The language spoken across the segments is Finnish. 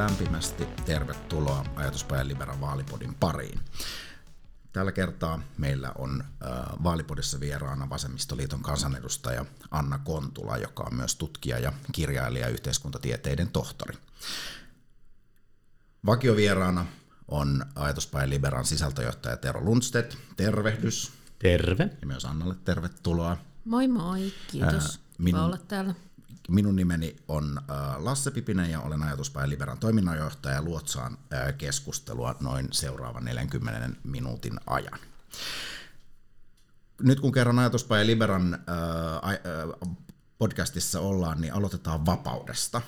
lämpimästi tervetuloa Ajatuspajan Liberan vaalipodin pariin. Tällä kertaa meillä on vaalipodissa vieraana Vasemmistoliiton kansanedustaja Anna Kontula, joka on myös tutkija ja kirjailija ja yhteiskuntatieteiden tohtori. Vakiovieraana on Ajatuspajan Liberan sisältöjohtaja Tero Lundstedt. Tervehdys. Terve. Ja myös Annalle tervetuloa. Moi moi, kiitos minun, olla täällä. Minun nimeni on Lasse Pipinen ja olen Ajatuspäin Liberan toiminnanjohtaja ja luotsaan keskustelua noin seuraavan 40 minuutin ajan. Nyt kun kerran Ajatuspäin Liberan podcastissa ollaan, niin aloitetaan vapaudesta.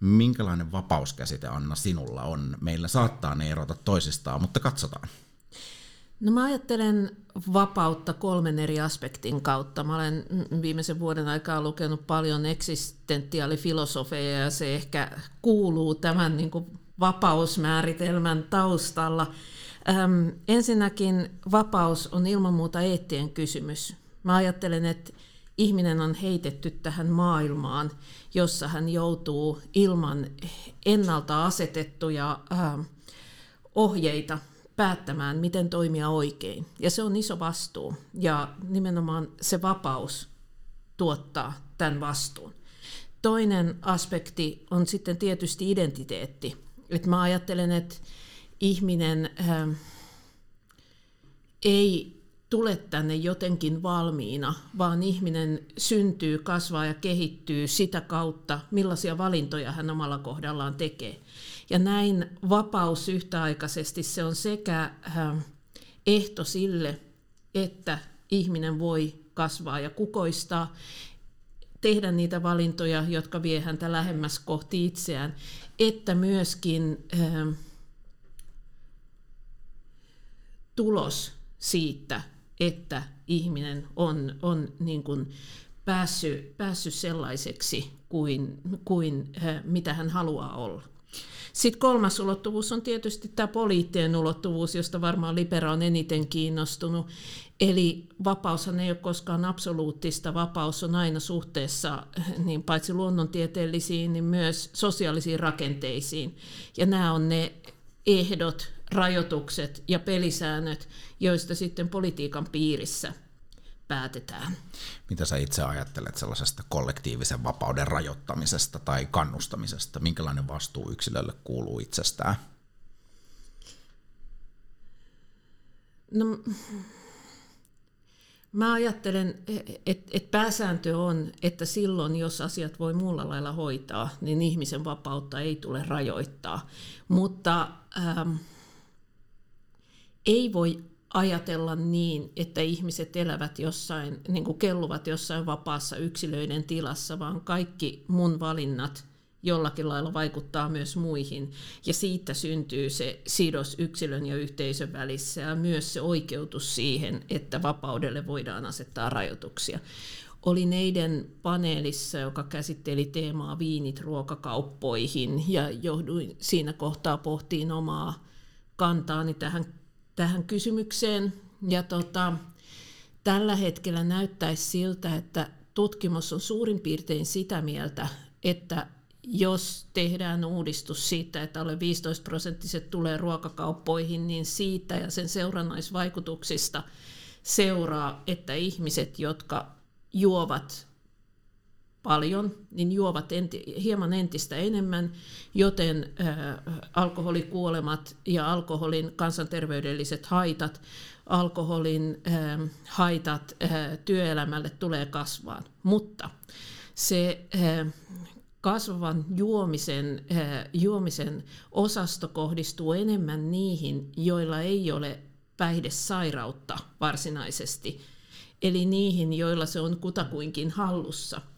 Minkälainen vapauskäsite, Anna, sinulla on? Meillä saattaa ne erota toisistaan, mutta katsotaan. No mä ajattelen vapautta kolmen eri aspektin kautta. Mä olen viimeisen vuoden aikaa lukenut paljon eksistentiaalifilosofeja ja se ehkä kuuluu tämän niin kuin vapausmääritelmän taustalla. Öm, ensinnäkin vapaus on ilman muuta eettien kysymys. Mä ajattelen, että ihminen on heitetty tähän maailmaan, jossa hän joutuu ilman ennalta asetettuja äh, ohjeita päättämään, miten toimia oikein. Ja se on iso vastuu. Ja nimenomaan se vapaus tuottaa tämän vastuun. Toinen aspekti on sitten tietysti identiteetti. Et mä ajattelen, että ihminen äh, ei tule tänne jotenkin valmiina, vaan ihminen syntyy, kasvaa ja kehittyy sitä kautta, millaisia valintoja hän omalla kohdallaan tekee. Ja näin vapaus yhtäaikaisesti se on sekä ähm, ehto sille, että ihminen voi kasvaa ja kukoistaa, tehdä niitä valintoja, jotka vie häntä lähemmäs kohti itseään, että myöskin äh, tulos siitä, että ihminen on, on niin kuin päässyt, päässyt sellaiseksi kuin, kuin äh, mitä hän haluaa olla. Sitten kolmas ulottuvuus on tietysti tämä poliittinen ulottuvuus, josta varmaan Libera on eniten kiinnostunut. Eli vapaushan ei ole koskaan absoluuttista, vapaus on aina suhteessa niin paitsi luonnontieteellisiin, niin myös sosiaalisiin rakenteisiin. Ja nämä on ne ehdot, rajoitukset ja pelisäännöt, joista sitten politiikan piirissä päätetään. Mitä sä itse ajattelet sellaisesta kollektiivisen vapauden rajoittamisesta tai kannustamisesta? Minkälainen vastuu yksilölle kuuluu itsestään? No, mä ajattelen, että et pääsääntö on, että silloin, jos asiat voi muulla lailla hoitaa, niin ihmisen vapautta ei tule rajoittaa. Mutta ähm, ei voi ajatella niin, että ihmiset elävät jossain, niin kuin kelluvat jossain vapaassa yksilöiden tilassa, vaan kaikki mun valinnat jollakin lailla vaikuttaa myös muihin. Ja siitä syntyy se sidos yksilön ja yhteisön välissä ja myös se oikeutus siihen, että vapaudelle voidaan asettaa rajoituksia. Oli Neiden paneelissa, joka käsitteli teemaa viinit ruokakauppoihin ja johduin siinä kohtaa pohtiin omaa kantaani tähän tähän kysymykseen. Ja tota, tällä hetkellä näyttäisi siltä, että tutkimus on suurin piirtein sitä mieltä, että jos tehdään uudistus siitä, että alle 15 prosenttiset tulee ruokakauppoihin, niin siitä ja sen seurannaisvaikutuksista seuraa, että ihmiset, jotka juovat paljon, niin juovat enti, hieman entistä enemmän, joten ä, alkoholikuolemat ja alkoholin kansanterveydelliset haitat, alkoholin ä, haitat ä, työelämälle tulee kasvaa. Mutta se ä, kasvavan juomisen, ä, juomisen osasto kohdistuu enemmän niihin, joilla ei ole päihdesairautta varsinaisesti, eli niihin, joilla se on kutakuinkin hallussa –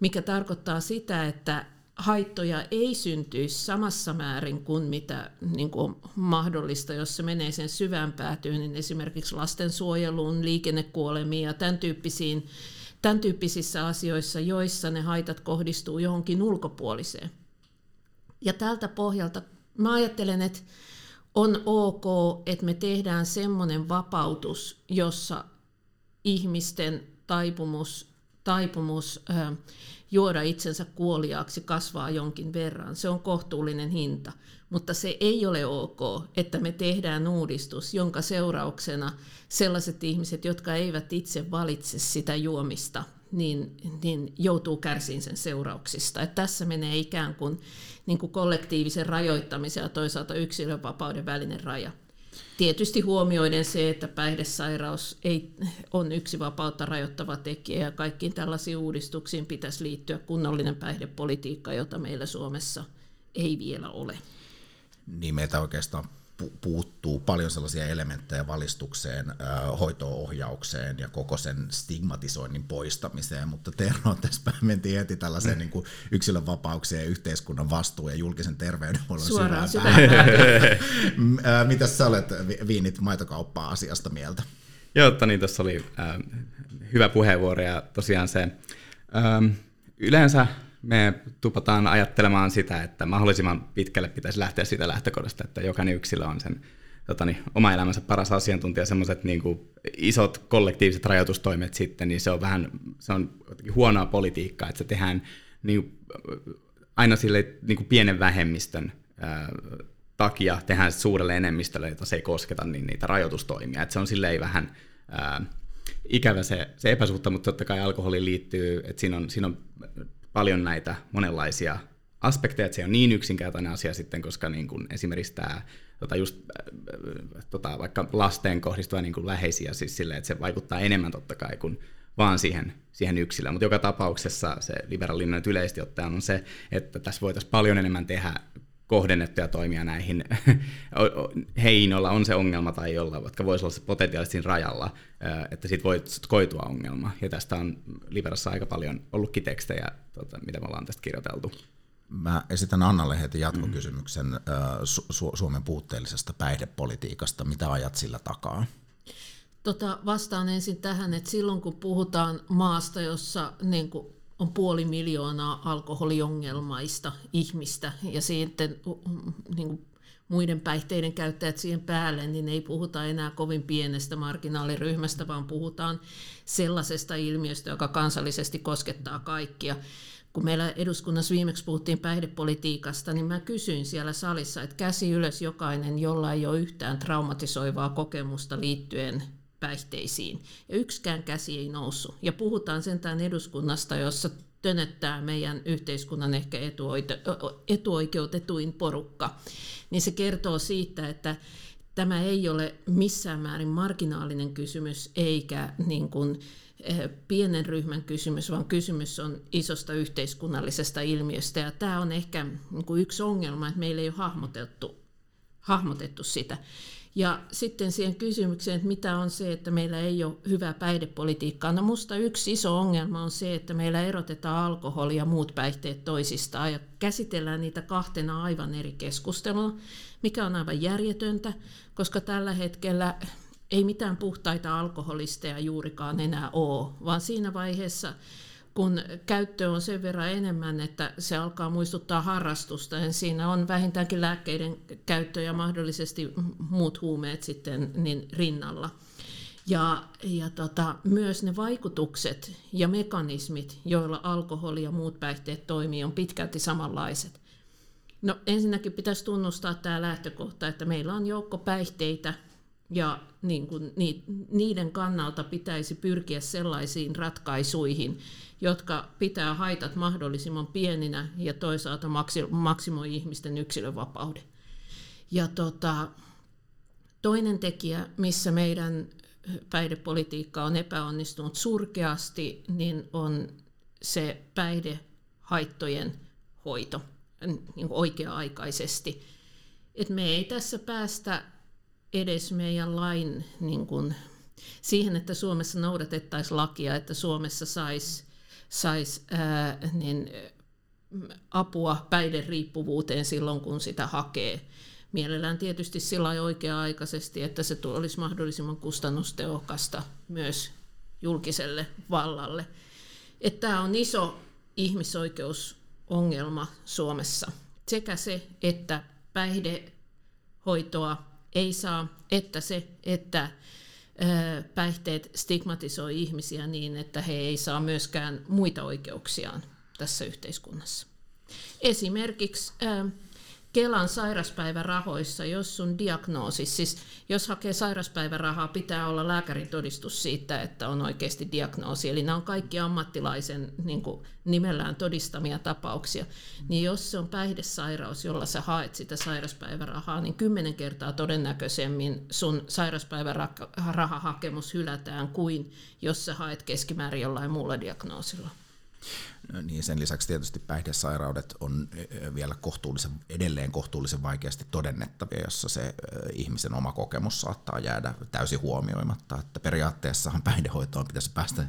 mikä tarkoittaa sitä, että haittoja ei syntyisi samassa määrin kuin mitä niin kuin mahdollista, jos se menee sen syvään päätyyn, niin esimerkiksi lastensuojeluun, liikennekuolemiin ja tämän, tyyppisiin, tämän tyyppisissä asioissa, joissa ne haitat kohdistuu johonkin ulkopuoliseen. Ja tältä pohjalta mä ajattelen, että on ok, että me tehdään semmoinen vapautus, jossa ihmisten taipumus taipumus juoda itsensä kuoliaaksi kasvaa jonkin verran. Se on kohtuullinen hinta. Mutta se ei ole ok, että me tehdään uudistus, jonka seurauksena sellaiset ihmiset, jotka eivät itse valitse sitä juomista, niin, niin joutuu kärsiin sen seurauksista. Että tässä menee ikään kuin, niin kuin kollektiivisen rajoittamisen ja toisaalta yksilönvapauden välinen raja. Tietysti huomioiden se, että päihdesairaus ei, on yksi vapautta rajoittava tekijä ja kaikkiin tällaisiin uudistuksiin pitäisi liittyä kunnollinen päihdepolitiikka, jota meillä Suomessa ei vielä ole. Niin meitä oikeastaan puuttuu paljon sellaisia elementtejä valistukseen, hoitoohjaukseen ja koko sen stigmatisoinnin poistamiseen, mutta Terno, tässä mentiin heti tällaiseen niin kuin yksilön vapauksien ja yhteiskunnan vastuu ja julkisen terveydenhuollon Suoraan Mitä sä olet viinit maitokauppaa asiasta mieltä? Joo, että niin tuossa oli äh, hyvä puheenvuoro ja tosiaan se äh, yleensä me tupataan ajattelemaan sitä, että mahdollisimman pitkälle pitäisi lähteä siitä lähtökohdasta, että jokainen yksilö on sen totani, oma elämänsä paras asiantuntija, semmoiset niin isot kollektiiviset rajoitustoimet sitten, niin se on vähän se on huonoa politiikkaa, että se tehdään niin, aina sille niin kuin pienen vähemmistön ää, takia tehdään suurelle enemmistölle, jota se ei kosketa, niin niitä rajoitustoimia. Että se on silleen vähän ää, ikävä se, se epäsuhta, mutta totta kai alkoholiin liittyy, että siinä on, siinä on paljon näitä monenlaisia aspekteja, että se on niin yksinkertainen asia sitten, koska niin kuin esimerkiksi tämä tota just, äh, tota, vaikka lasteen kohdistuva niin kuin läheisiä, siis sille, että se vaikuttaa enemmän totta kai kuin vaan siihen, siihen yksilöön. Mutta joka tapauksessa se liberaalinen yleisesti ottaen on se, että tässä voitaisiin paljon enemmän tehdä kohdennettuja toimia näihin heihin, joilla on se ongelma tai jolla vaikka voisi olla se potentiaalisesti rajalla, että siitä voi koitua ongelma. Ja tästä on Liberassa aika paljon ollutkin tekstejä, tota, mitä me ollaan tästä kirjoiteltu. Mä esitän Annalle heti jatkokysymyksen mm. Su- Suomen puutteellisesta päihdepolitiikasta. Mitä ajat sillä takaa? Tota, vastaan ensin tähän, että silloin kun puhutaan maasta, jossa niin kuin on puoli miljoonaa alkoholiongelmaista ihmistä ja sitten niin kuin muiden päihteiden käyttäjät siihen päälle, niin ei puhuta enää kovin pienestä marginaaliryhmästä, vaan puhutaan sellaisesta ilmiöstä, joka kansallisesti koskettaa kaikkia. Kun meillä eduskunnassa viimeksi puhuttiin päihdepolitiikasta, niin mä kysyin siellä salissa, että käsi ylös jokainen, jolla ei ole yhtään traumatisoivaa kokemusta liittyen päihteisiin. Ja yksikään käsi ei noussut. Ja puhutaan sentään eduskunnasta, jossa tönöttää meidän yhteiskunnan ehkä etuoikeutetuin porukka. Niin se kertoo siitä, että tämä ei ole missään määrin marginaalinen kysymys eikä niin kuin, eh, pienen ryhmän kysymys, vaan kysymys on isosta yhteiskunnallisesta ilmiöstä. Ja tämä on ehkä niin yksi ongelma, että meillä ei ole hahmotettu, hahmotettu sitä. Ja sitten siihen kysymykseen, että mitä on se, että meillä ei ole hyvää päihdepolitiikkaa. No musta yksi iso ongelma on se, että meillä erotetaan alkoholi ja muut päihteet toisistaan ja käsitellään niitä kahtena aivan eri keskustelua, mikä on aivan järjetöntä, koska tällä hetkellä ei mitään puhtaita alkoholisteja juurikaan enää ole, vaan siinä vaiheessa kun käyttö on sen verran enemmän, että se alkaa muistuttaa harrastusta, ja siinä on vähintäänkin lääkkeiden käyttö ja mahdollisesti muut huumeet sitten niin rinnalla. Ja, ja tota, myös ne vaikutukset ja mekanismit, joilla alkoholi ja muut päihteet toimii, on pitkälti samanlaiset. No ensinnäkin pitäisi tunnustaa tämä lähtökohta, että meillä on joukko päihteitä, ja niin kuin niiden kannalta pitäisi pyrkiä sellaisiin ratkaisuihin, jotka pitää haitat mahdollisimman pieninä ja toisaalta maksimoi ihmisten yksilönvapauden. Ja tota, toinen tekijä, missä meidän päihdepolitiikka on epäonnistunut surkeasti, niin on se päihdehaittojen hoito niin oikea-aikaisesti. Et me ei tässä päästä edes meidän lain niin kuin, siihen, että Suomessa noudatettaisiin lakia, että Suomessa saisi sais, niin, apua päihderiippuvuuteen silloin, kun sitä hakee. Mielellään tietysti sillä oikea-aikaisesti, että se olisi mahdollisimman kustannustehokasta myös julkiselle vallalle. Että tämä on iso ihmisoikeusongelma Suomessa. Sekä se, että päihdehoitoa ei saa, että se, että päihteet stigmatisoi ihmisiä niin, että he ei saa myöskään muita oikeuksiaan tässä yhteiskunnassa. Esimerkiksi Kelan sairaspäivärahoissa, jos sun diagnoosi, siis jos hakee sairaspäivärahaa, pitää olla lääkärin todistus siitä, että on oikeasti diagnoosi. Eli nämä on kaikki ammattilaisen niin kuin nimellään todistamia tapauksia. Niin jos se on päihdesairaus, jolla sä haet sitä sairaspäivärahaa, niin kymmenen kertaa todennäköisemmin sun sairaspäivärahahakemus hylätään kuin jos sä haet keskimäärin jollain muulla diagnoosilla niin sen lisäksi tietysti päihdesairaudet on vielä kohtuullisen, edelleen kohtuullisen vaikeasti todennettavia, jossa se ihmisen oma kokemus saattaa jäädä täysin huomioimatta. Että periaatteessahan päihdehoitoon pitäisi päästä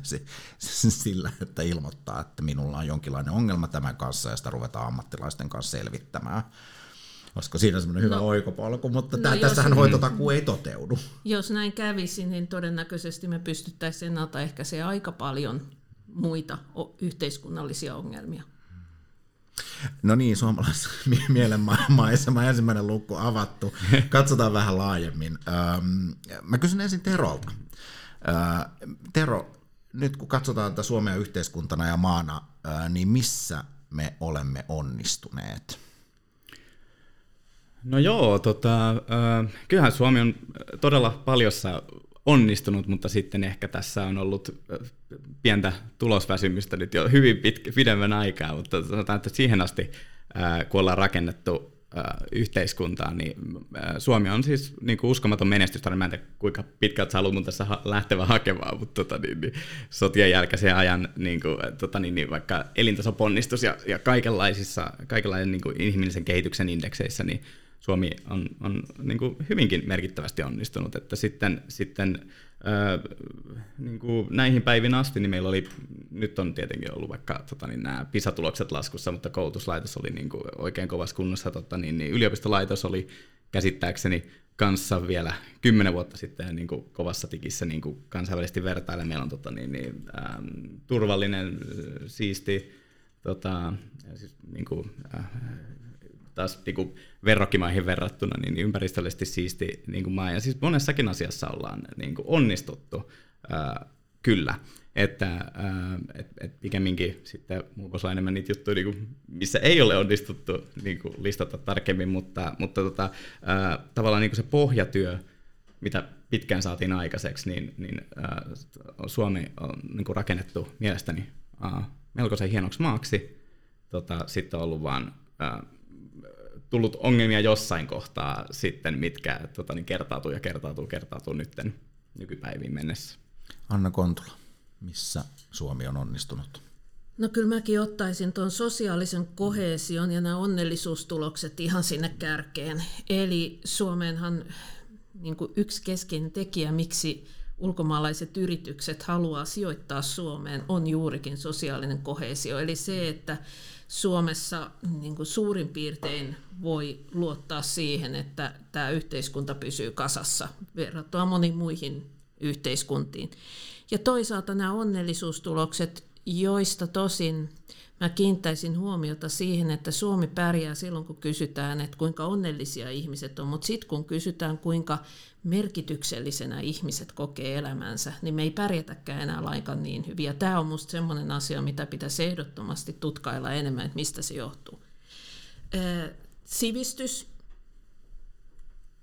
sillä, että ilmoittaa, että minulla on jonkinlainen ongelma tämän kanssa ja sitä ruvetaan ammattilaisten kanssa selvittämään. Olisiko siinä semmoinen hyvä no, oikopolku, mutta no, tässähän hoitotakuu ei toteudu. Jos näin kävisi, niin todennäköisesti me pystyttäisiin ennaltaehkäisemään aika paljon muita yhteiskunnallisia ongelmia. No niin, suomalaisen mielenmaisema ensimmäinen luku avattu. Katsotaan vähän laajemmin. Mä kysyn ensin Terolta. Tero, nyt kun katsotaan tätä Suomea yhteiskuntana ja maana, niin missä me olemme onnistuneet? No joo, tota, kyllähän Suomi on todella paljossa onnistunut, mutta sitten ehkä tässä on ollut pientä tulosväsymystä nyt jo hyvin pitkä, pidemmän aikaa, mutta sanotaan, että siihen asti, kun ollaan rakennettu yhteiskuntaa, niin Suomi on siis niin kuin uskomaton menestystarina. Mä en tiedä, kuinka pitkältä sä haluat mun tässä lähtevä hakemaan, mutta tota, niin, niin, sotien jälkeisen ajan niin kuin, tota, niin, niin, vaikka elintasoponnistus ja, ja kaikenlaisissa, kaikenlaisen niin kuin inhimillisen kehityksen indekseissä, niin Suomi on, on niin kuin hyvinkin merkittävästi onnistunut. Että sitten, sitten ää, niin kuin näihin päivin asti niin meillä oli, nyt on tietenkin ollut vaikka tota, niin nämä PISA-tulokset laskussa, mutta koulutuslaitos oli niin kuin oikein kovassa kunnossa. Tota, niin, niin yliopistolaitos oli käsittääkseni kanssa vielä kymmenen vuotta sitten niin kuin kovassa tikissä niin kuin kansainvälisesti vertailla. Meillä on tota, niin, niin, ähm, turvallinen, siisti, tota, siis, niin kuin, äh, taas niin kuin verrokkimaihin verrattuna niin ympäristöllisesti siisti niin kuin maa. Ja siis monessakin asiassa ollaan niin kuin onnistuttu, ää, kyllä. Että ää, et, et pikemminkin sitten muun muassa enemmän niitä juttuja, niin kuin, missä ei ole onnistuttu niin kuin listata tarkemmin, mutta, mutta tota, ää, tavallaan niin kuin se pohjatyö, mitä pitkään saatiin aikaiseksi, niin, niin ää, Suomi on niin kuin rakennettu mielestäni ää, melkoisen hienoksi maaksi. Tota, sitten on ollut vaan ää, tullut ongelmia jossain kohtaa sitten, mitkä tota, niin kertautuu ja kertautuu, kertautuu nytten nykypäiviin mennessä. Anna Kontula, missä Suomi on onnistunut? No kyllä mäkin ottaisin tuon sosiaalisen kohesion ja nämä onnellisuustulokset ihan sinne kärkeen. Eli Suomenhan niin kuin yksi keskeinen tekijä, miksi ulkomaalaiset yritykset haluaa sijoittaa Suomeen, on juurikin sosiaalinen kohesio. Eli se, että Suomessa niin kuin suurin piirtein voi luottaa siihen, että tämä yhteiskunta pysyy kasassa verrattuna moniin muihin yhteiskuntiin. Ja toisaalta nämä onnellisuustulokset, joista tosin mä kiinnittäisin huomiota siihen, että Suomi pärjää silloin, kun kysytään, että kuinka onnellisia ihmiset on, mutta sitten kun kysytään, kuinka merkityksellisenä ihmiset kokee elämänsä, niin me ei pärjätäkään enää lainkaan niin hyvin. Ja tämä on minusta sellainen asia, mitä pitäisi ehdottomasti tutkailla enemmän, että mistä se johtuu. Sivistys.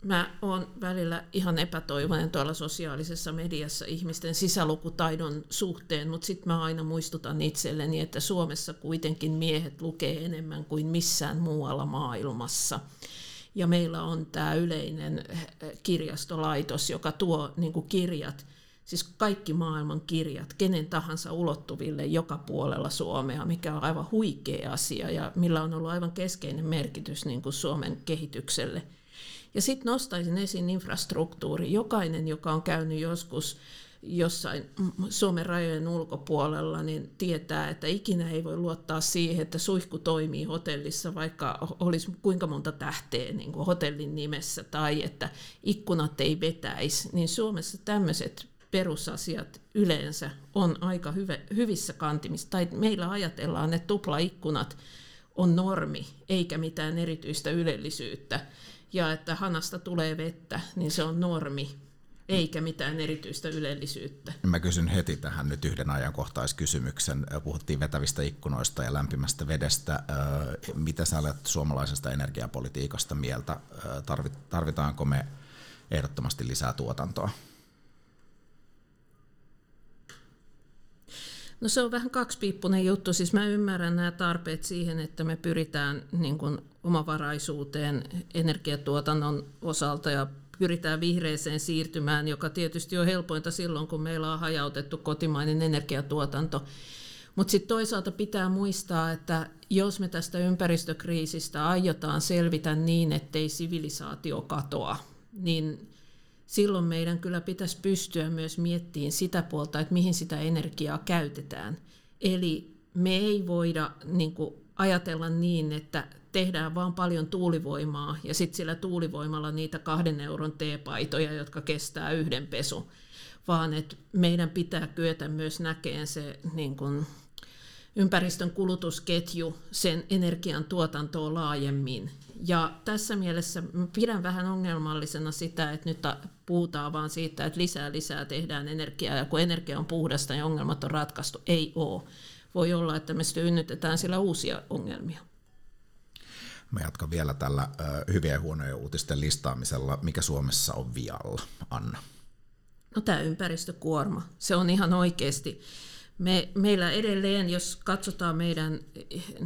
Mä oon välillä ihan epätoivoinen tuolla sosiaalisessa mediassa ihmisten sisälukutaidon suhteen, mutta sitten mä aina muistutan itselleni, että Suomessa kuitenkin miehet lukee enemmän kuin missään muualla maailmassa. Ja meillä on tämä yleinen kirjastolaitos, joka tuo niin kirjat, siis kaikki maailman kirjat, kenen tahansa ulottuville joka puolella Suomea, mikä on aivan huikea asia ja millä on ollut aivan keskeinen merkitys niin Suomen kehitykselle. Ja sitten nostaisin esiin infrastruktuuri. Jokainen, joka on käynyt joskus jossain Suomen rajojen ulkopuolella, niin tietää, että ikinä ei voi luottaa siihen, että suihku toimii hotellissa, vaikka olisi kuinka monta tähteä niin kuin hotellin nimessä, tai että ikkunat ei vetäisi, niin Suomessa tämmöiset perusasiat yleensä on aika hyvä, hyvissä kantimissa. Tai meillä ajatellaan, että tuplaikkunat on normi, eikä mitään erityistä ylellisyyttä. Ja että hanasta tulee vettä, niin se on normi eikä mitään erityistä ylellisyyttä. Mä kysyn heti tähän nyt yhden ajankohtaiskysymyksen. Puhuttiin vetävistä ikkunoista ja lämpimästä vedestä. Mitä sä olet suomalaisesta energiapolitiikasta mieltä? Tarvitaanko me ehdottomasti lisää tuotantoa? No se on vähän kaksipiippunen juttu. Siis mä ymmärrän nämä tarpeet siihen, että me pyritään niin kuin omavaraisuuteen energiatuotannon osalta ja pyritään vihreeseen siirtymään, joka tietysti on helpointa silloin, kun meillä on hajautettu kotimainen energiatuotanto. Mutta sitten toisaalta pitää muistaa, että jos me tästä ympäristökriisistä aiotaan selvitä niin, ettei sivilisaatio katoa, niin silloin meidän kyllä pitäisi pystyä myös miettimään sitä puolta, että mihin sitä energiaa käytetään. Eli me ei voida niin ajatella niin, että tehdään vaan paljon tuulivoimaa ja sitten sillä tuulivoimalla niitä kahden euron teepaitoja, jotka kestää yhden pesu, vaan että meidän pitää kyetä myös näkemään se niin kun, ympäristön kulutusketju, sen energian tuotantoa laajemmin. Ja tässä mielessä pidän vähän ongelmallisena sitä, että nyt puhutaan vaan siitä, että lisää lisää tehdään energiaa, ja kun energia on puhdasta ja ongelmat on ratkaistu, ei ole. Voi olla, että me synnytetään sillä uusia ongelmia. Mä jatkan vielä tällä hyviä ja huonoja uutisten listaamisella. Mikä Suomessa on vialla, Anna? No tämä ympäristökuorma. Se on ihan oikeasti. Me, meillä edelleen, jos katsotaan meidän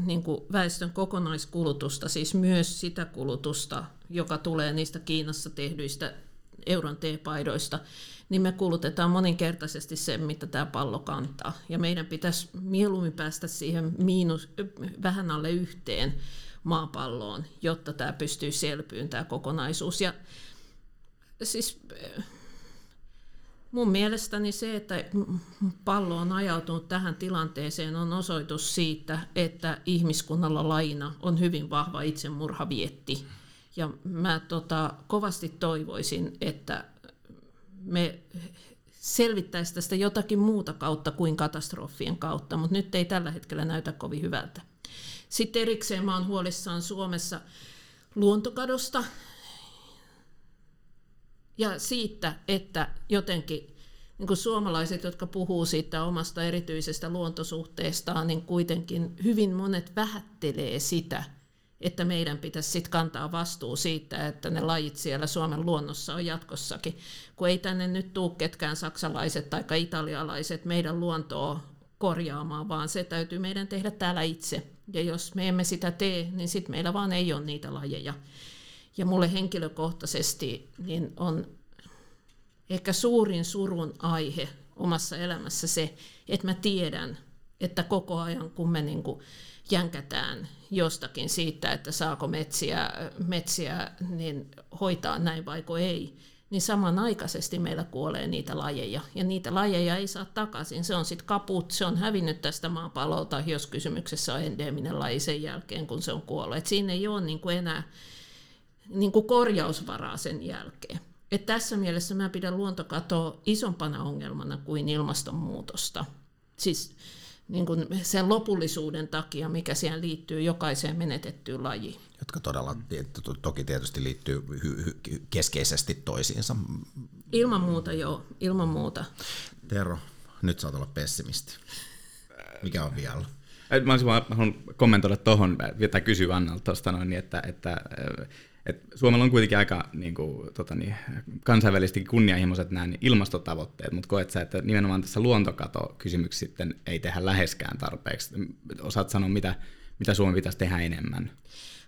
niin kuin väestön kokonaiskulutusta, siis myös sitä kulutusta, joka tulee niistä Kiinassa tehdyistä euron teepaidoista, niin me kulutetaan moninkertaisesti sen, mitä tämä pallo kantaa. Ja meidän pitäisi mieluummin päästä siihen miinus, vähän alle yhteen maapalloon, jotta tämä pystyy selpyyn tämä kokonaisuus. Ja siis mun mielestäni se, että pallo on ajautunut tähän tilanteeseen, on osoitus siitä, että ihmiskunnalla laina on hyvin vahva itsemurhavietti. Ja mä tota, kovasti toivoisin, että me selvittäisiin tästä jotakin muuta kautta kuin katastrofien kautta, mutta nyt ei tällä hetkellä näytä kovin hyvältä. Sitten erikseen mä oon huolissaan Suomessa luontokadosta ja siitä, että jotenkin niin kuin suomalaiset, jotka puhuu siitä omasta erityisestä luontosuhteestaan, niin kuitenkin hyvin monet vähättelee sitä, että meidän pitäisi sitten kantaa vastuu siitä, että ne lajit siellä Suomen luonnossa on jatkossakin. Kun ei tänne nyt tule ketkään saksalaiset tai italialaiset meidän luontoa korjaamaan, vaan se täytyy meidän tehdä täällä itse. Ja jos me emme sitä tee, niin sitten meillä vaan ei ole niitä lajeja. Ja mulle henkilökohtaisesti niin on ehkä suurin surun aihe omassa elämässä se, että mä tiedän, että koko ajan kun me niin kuin jänkätään jostakin siitä, että saako metsiä, metsiä niin hoitaa näin vaiko ei, niin samanaikaisesti meillä kuolee niitä lajeja. Ja niitä lajeja ei saa takaisin. Se on sitten kaput, se on hävinnyt tästä maapallolta, jos kysymyksessä on endeminen laji sen jälkeen, kun se on kuollut. Et siinä ei ole niin kuin enää niin kuin korjausvaraa sen jälkeen. Et tässä mielessä mä pidän luontokatoa isompana ongelmana kuin ilmastonmuutosta. Siis niin kuin sen lopullisuuden takia, mikä siihen liittyy jokaiseen menetettyyn lajiin. Jotka todella toki tietysti liittyy keskeisesti toisiinsa. Ilman muuta, joo, ilman muuta. Tero, nyt saat olla pessimisti. Mikä on vielä? Mä olisin vaan kommentoida tuohon, tai kysyä Annalta tuosta noin, niin että, että et Suomella on kuitenkin aika niin kuin, tota niin, kansainvälisesti kunnianhimoiset nämä niin ilmastotavoitteet, mutta koet sä, että nimenomaan tässä luontokato-kysymyksessä sitten ei tehdä läheskään tarpeeksi. Osaat sanoa, mitä, mitä Suomi pitäisi tehdä enemmän?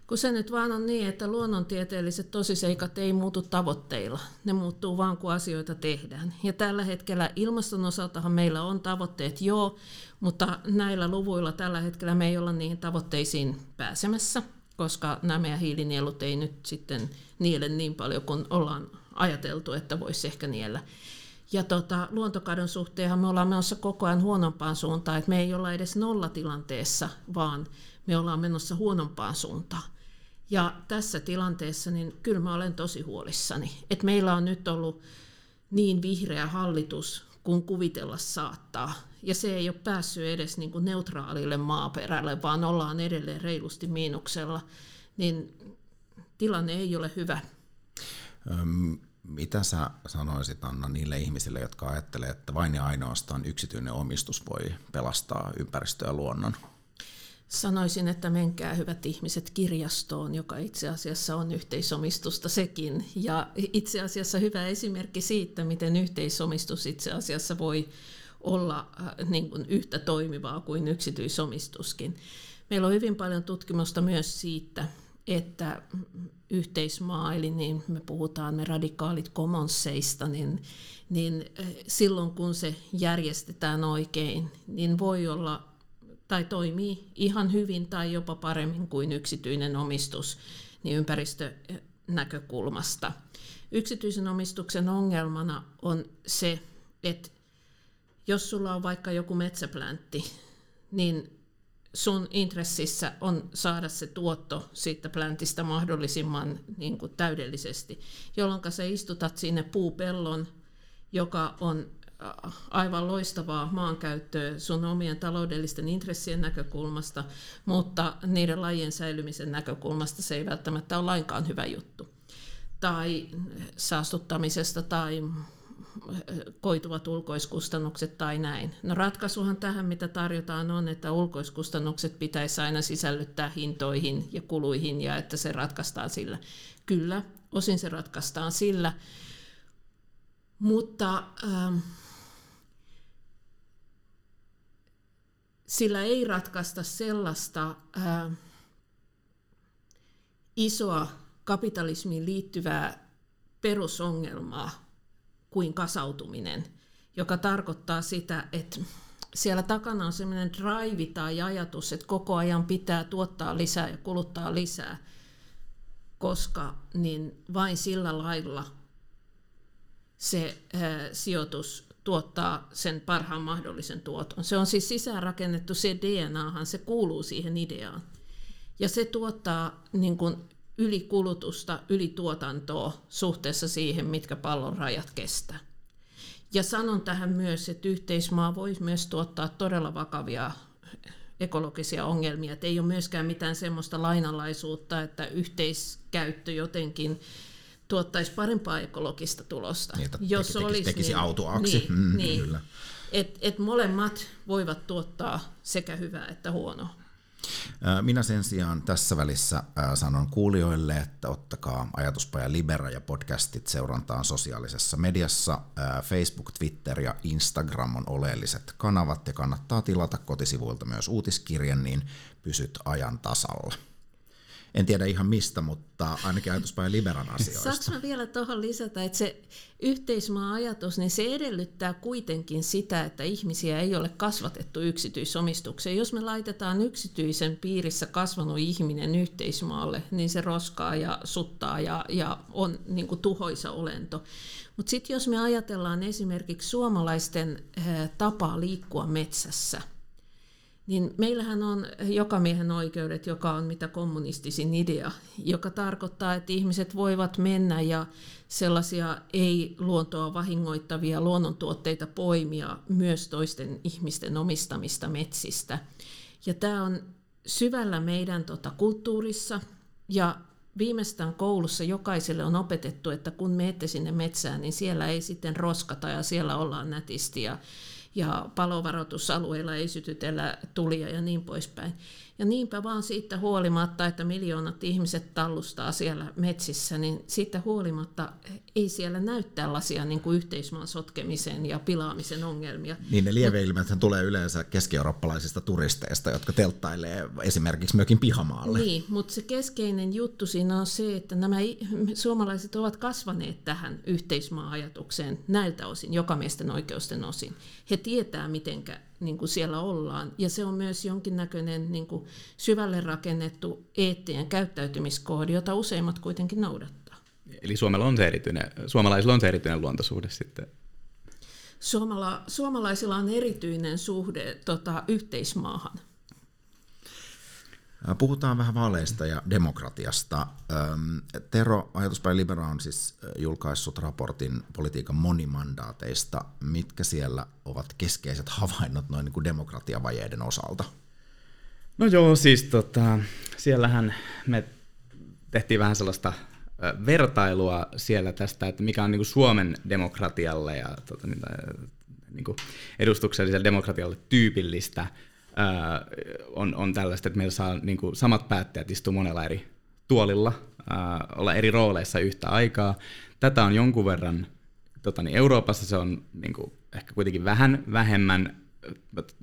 Kun se nyt vaan on niin, että luonnontieteelliset tosiseikat ei muutu tavoitteilla. Ne muuttuu vaan, kun asioita tehdään. Ja tällä hetkellä ilmaston osaltahan meillä on tavoitteet, joo, mutta näillä luvuilla tällä hetkellä me ei olla niihin tavoitteisiin pääsemässä koska nämä meidän hiilinielut ei nyt sitten niele niin paljon kuin ollaan ajateltu, että voisi ehkä niellä. Ja tota, luontokadon suhteenhan me ollaan menossa koko ajan huonompaan suuntaan, että me ei olla edes nollatilanteessa, vaan me ollaan menossa huonompaan suuntaan. Ja tässä tilanteessa, niin kyllä mä olen tosi huolissani, että meillä on nyt ollut niin vihreä hallitus kuin kuvitella saattaa. Ja se ei ole päässyt edes niin kuin neutraalille maaperälle, vaan ollaan edelleen reilusti miinuksella, niin tilanne ei ole hyvä. Öm, mitä sä sanoisit Anna niille ihmisille, jotka ajattelee, että vain ja ainoastaan yksityinen omistus voi pelastaa ympäristöä ja luonnon? Sanoisin, että menkää hyvät ihmiset kirjastoon, joka itse asiassa on yhteisomistusta sekin. Ja itse asiassa hyvä esimerkki siitä, miten yhteisomistus itse asiassa voi olla äh, niin kuin yhtä toimivaa kuin yksityisomistuskin. Meillä on hyvin paljon tutkimusta myös siitä, että yhteismaa, eli niin me puhutaan me radikaalit commonsseista, niin, niin äh, silloin kun se järjestetään oikein, niin voi olla tai toimii ihan hyvin tai jopa paremmin kuin yksityinen omistus niin ympäristönäkökulmasta. Yksityisen omistuksen ongelmana on se, että jos sulla on vaikka joku metsäpläntti, niin sun intressissä on saada se tuotto siitä pläntistä mahdollisimman niin kuin täydellisesti, jolloin sä istutat sinne puupellon, joka on aivan loistavaa maankäyttöä sun omien taloudellisten intressien näkökulmasta, mutta niiden lajien säilymisen näkökulmasta se ei välttämättä ole lainkaan hyvä juttu. Tai saastuttamisesta tai koituvat ulkoiskustannukset tai näin. No ratkaisuhan tähän, mitä tarjotaan, on, että ulkoiskustannukset pitäisi aina sisällyttää hintoihin ja kuluihin ja että se ratkaistaan sillä. Kyllä, osin se ratkaistaan sillä, mutta ähm, sillä ei ratkaista sellaista ää, isoa kapitalismiin liittyvää perusongelmaa kuin kasautuminen, joka tarkoittaa sitä, että siellä takana on sellainen drive tai ajatus, että koko ajan pitää tuottaa lisää ja kuluttaa lisää, koska niin vain sillä lailla se ää, sijoitus tuottaa sen parhaan mahdollisen tuoton. Se on siis sisäänrakennettu, se DNAhan, se kuuluu siihen ideaan. Ja se tuottaa niin kuin ylikulutusta, ylituotantoa suhteessa siihen, mitkä pallon rajat kestää. Ja sanon tähän myös, että yhteismaa voi myös tuottaa todella vakavia ekologisia ongelmia. Että ei ole myöskään mitään semmoista lainalaisuutta, että yhteiskäyttö jotenkin tuottaisi parempaa ekologista tulosta. Niin, jos tekisi, olisi, tekisi niin, autoaksi. Niin, mm, niin. Kyllä. Et, et molemmat voivat tuottaa sekä hyvää että huonoa. Minä sen sijaan tässä välissä sanon kuulijoille, että ottakaa Ajatuspaja Libera ja podcastit seurantaan sosiaalisessa mediassa. Facebook, Twitter ja Instagram on oleelliset kanavat ja kannattaa tilata kotisivuilta myös uutiskirjan, niin pysyt ajan tasalla. En tiedä ihan mistä, mutta ainakin ajatuspaja Liberan asioista. Saanko mä vielä tuohon lisätä, että se yhteismaa-ajatus, niin se edellyttää kuitenkin sitä, että ihmisiä ei ole kasvatettu yksityisomistukseen. Jos me laitetaan yksityisen piirissä kasvanut ihminen yhteismaalle, niin se roskaa ja suttaa ja, ja on niin kuin tuhoisa olento. Mutta sitten jos me ajatellaan esimerkiksi suomalaisten eh, tapaa liikkua metsässä – niin meillähän on jokamiehen oikeudet, joka on mitä kommunistisin idea, joka tarkoittaa, että ihmiset voivat mennä ja sellaisia ei-luontoa vahingoittavia luonnontuotteita poimia myös toisten ihmisten omistamista metsistä. Ja tämä on syvällä meidän tota, kulttuurissa ja viimeistään koulussa jokaiselle on opetettu, että kun menette sinne metsään, niin siellä ei sitten roskata ja siellä ollaan nätisti ja ja palovaroitusalueilla ei sytytellä tulia ja niin poispäin. Ja niinpä vaan siitä huolimatta, että miljoonat ihmiset tallustaa siellä metsissä, niin siitä huolimatta ei siellä näy tällaisia niin kuin yhteismaan sotkemisen ja pilaamisen ongelmia. Niin ne lieveilmiöthän tulee yleensä keski-eurooppalaisista turisteista, jotka telttailee esimerkiksi mökin pihamaalle. Niin, mutta se keskeinen juttu siinä on se, että nämä suomalaiset ovat kasvaneet tähän yhteismaa-ajatukseen näiltä osin, jokamiesten oikeusten osin. He tietää, mitenkä niin kuin siellä ollaan. Ja se on myös jonkinnäköinen niin kuin syvälle rakennettu eettinen käyttäytymiskoodi, jota useimmat kuitenkin noudattaa. Eli Suomella on se erityinen, suomalaisilla on se erityinen luontosuhde sitten? Suomala, suomalaisilla on erityinen suhde tota, yhteismaahan. Puhutaan vähän vaaleista ja demokratiasta. Tero, ajatuspäin Libera on siis julkaissut raportin politiikan monimandaateista. Mitkä siellä ovat keskeiset havainnot noin niin kuin demokratiavajeiden osalta? No joo, siis tota, siellähän me tehtiin vähän sellaista vertailua siellä tästä, että mikä on niin kuin Suomen demokratialle ja tota, niin, niin kuin edustukselliselle demokratialle tyypillistä, ää, on, on tällaista, että meillä saa niin kuin samat päättäjät istua monella eri tuolilla, ää, olla eri rooleissa yhtä aikaa. Tätä on jonkun verran, tota, niin Euroopassa se on niin kuin, ehkä kuitenkin vähän vähemmän,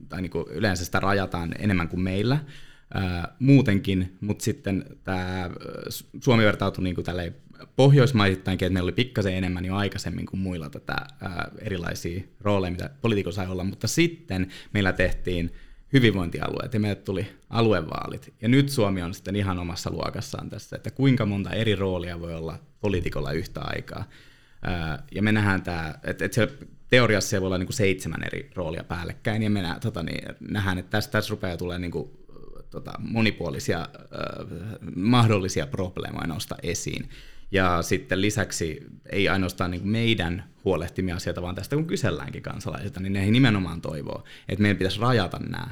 tai niin kuin yleensä sitä rajataan enemmän kuin meillä, ää, muutenkin, mutta sitten tämä Suomi vertautui niin kuin pohjoismaisittainkin, että meillä oli pikkasen enemmän jo aikaisemmin kuin muilla tätä ää, erilaisia rooleja, mitä poliitikko sai olla, mutta sitten meillä tehtiin hyvinvointialueet ja meille tuli aluevaalit. Ja nyt Suomi on sitten ihan omassa luokassaan tässä, että kuinka monta eri roolia voi olla poliitikolla yhtä aikaa. Ja me nähdään tämä, että, että se, teoriassa voi olla niin kuin seitsemän eri roolia päällekkäin, ja me nä, tota, niin, nähdään, että tässä, tässä rupeaa tulee niin kuin, tota, monipuolisia äh, mahdollisia probleemoja nostaa esiin. Ja sitten lisäksi ei ainoastaan niin meidän huolehtimia asioita, vaan tästä kun kyselläänkin kansalaisilta, niin ne ei nimenomaan toivoo, että meidän pitäisi rajata nämä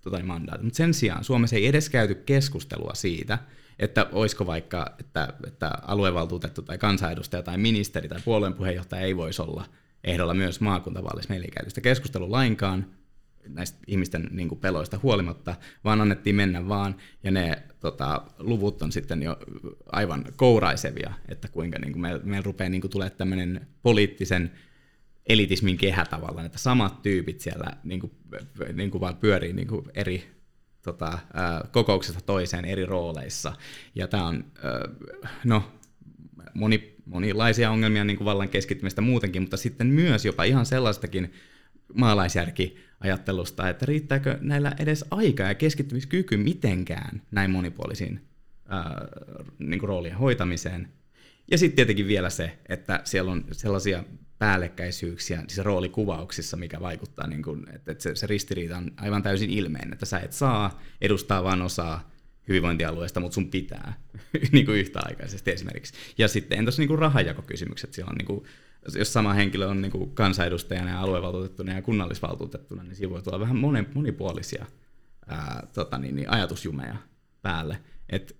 tota, mandaatit. Mutta sen sijaan Suomessa ei edes käyty keskustelua siitä, että olisiko vaikka, että, että aluevaltuutettu tai kansanedustaja tai ministeri tai puolueen puheenjohtaja ei voisi olla ehdolla myös maakuntavaaleissa. Meillä ei käyty sitä keskustelua lainkaan, näistä ihmisten niin kuin peloista huolimatta, vaan annettiin mennä vaan, ja ne tota, luvut on sitten jo aivan kouraisevia, että kuinka niin kuin meillä meil rupeaa niin tulee tämmöinen poliittisen elitismin kehä tavallaan, että samat tyypit siellä niin kuin, niin kuin vaan pyörii niin kuin eri tota, kokouksesta toiseen eri rooleissa, ja tämä on, no, moni, monilaisia ongelmia niin kuin vallan keskittymistä muutenkin, mutta sitten myös jopa ihan sellaistakin maalaisjärki ajattelusta, että riittääkö näillä edes aika ja keskittymiskyky mitenkään näin monipuolisiin ää, niin kuin roolien hoitamiseen. Ja sitten tietenkin vielä se, että siellä on sellaisia päällekkäisyyksiä siis roolikuvauksissa, mikä vaikuttaa, niin kuin, että se, se ristiriita on aivan täysin ilmeinen, että sä et saa edustaa vain osaa hyvinvointialueesta, mutta sun pitää niin kuin yhtäaikaisesti esimerkiksi. Ja sitten entäs niin kuin rahajakokysymykset, siellä on niin kuin, jos sama henkilö on niin kuin kansanedustajana ja aluevaltuutettuna ja kunnallisvaltuutettuna, niin siinä voi tulla vähän monipuolisia ää, tota niin, niin ajatusjumeja päälle. Että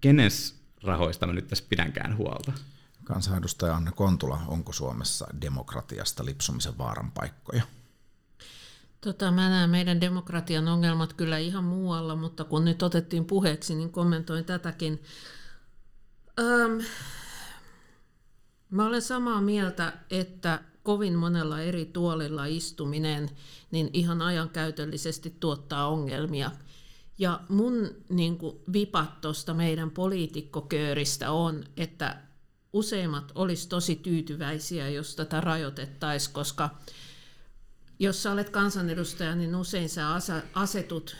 kenes rahoista mä nyt tässä pidänkään huolta? Kansanedustaja Anna Kontula, onko Suomessa demokratiasta lipsumisen vaaran paikkoja? Tota, mä näen meidän demokratian ongelmat kyllä ihan muualla, mutta kun nyt otettiin puheeksi, niin kommentoin tätäkin. Öm, Mä olen samaa mieltä, että kovin monella eri tuolilla istuminen niin ihan ajankäytöllisesti tuottaa ongelmia. Ja mun niin kuin, vipat tuosta meidän poliitikkokööristä on, että useimmat olisi tosi tyytyväisiä, jos tätä rajoitettaisiin, koska jos sä olet kansanedustaja, niin usein sä asetut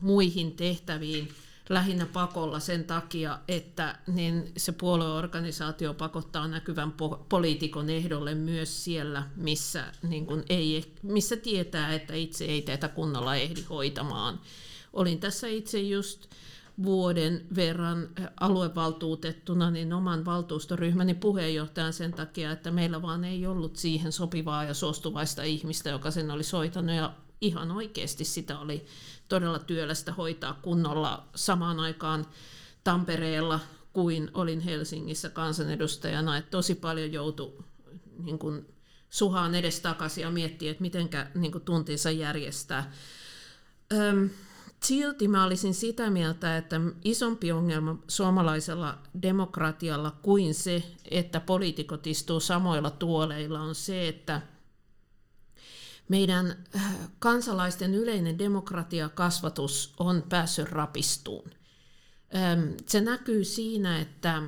muihin tehtäviin – lähinnä pakolla sen takia, että niin se puolueorganisaatio pakottaa näkyvän po- poliitikon ehdolle myös siellä, missä, niin kun ei, missä tietää, että itse ei tätä kunnolla ehdi hoitamaan. Olin tässä itse just vuoden verran aluevaltuutettuna niin oman valtuustoryhmäni puheenjohtajan sen takia, että meillä vaan ei ollut siihen sopivaa ja suostuvaista ihmistä, joka sen oli soitanut ja ihan oikeasti sitä oli todella työlästä hoitaa kunnolla samaan aikaan Tampereella kuin olin Helsingissä kansanedustajana, että tosi paljon joutui niin kuin, suhaan edes takaisin ja miettiä, että miten niin tuntinsa järjestää. Öm, silti mä olisin sitä mieltä, että isompi ongelma suomalaisella demokratialla kuin se, että poliitikot istuu samoilla tuoleilla, on se, että meidän äh, kansalaisten yleinen demokratiakasvatus on päässyt rapistuun. Se näkyy siinä, että